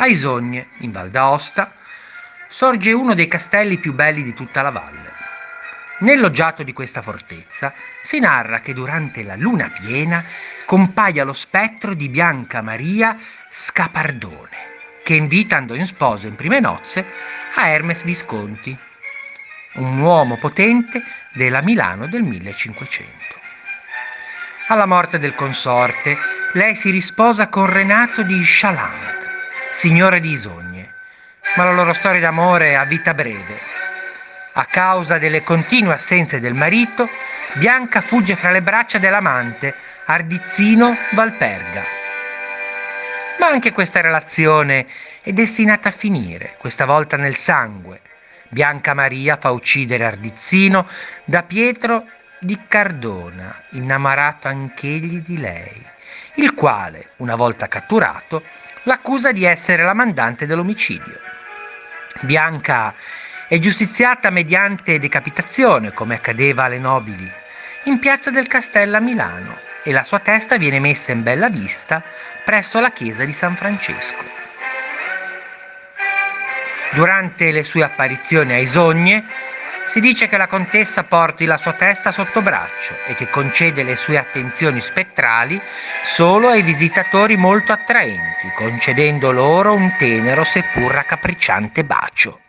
A Isogne, in Val d'Aosta, sorge uno dei castelli più belli di tutta la valle. Nel loggiato di questa fortezza si narra che durante la luna piena compaia lo spettro di Bianca Maria Scapardone, che invita andò in sposo in prime nozze a Hermes Visconti, un uomo potente della Milano del 1500. Alla morte del consorte, lei si risposa con Renato di Chaland, signore di Isogne, ma la loro storia d'amore ha vita breve. A causa delle continue assenze del marito, Bianca fugge fra le braccia dell'amante, Ardizzino Valperga. Ma anche questa relazione è destinata a finire, questa volta nel sangue. Bianca Maria fa uccidere Ardizzino da Pietro di Cardona, innamorato anch'egli di lei, il quale, una volta catturato, l'accusa di essere la mandante dell'omicidio. Bianca è giustiziata mediante decapitazione, come accadeva alle nobili, in piazza del Castello a Milano e la sua testa viene messa in bella vista presso la chiesa di San Francesco. Durante le sue apparizioni a Isogne si dice che la contessa porti la sua testa sotto braccio e che concede le sue attenzioni spettrali solo ai visitatori molto attraenti, concedendo loro un tenero seppur raccapricciante bacio.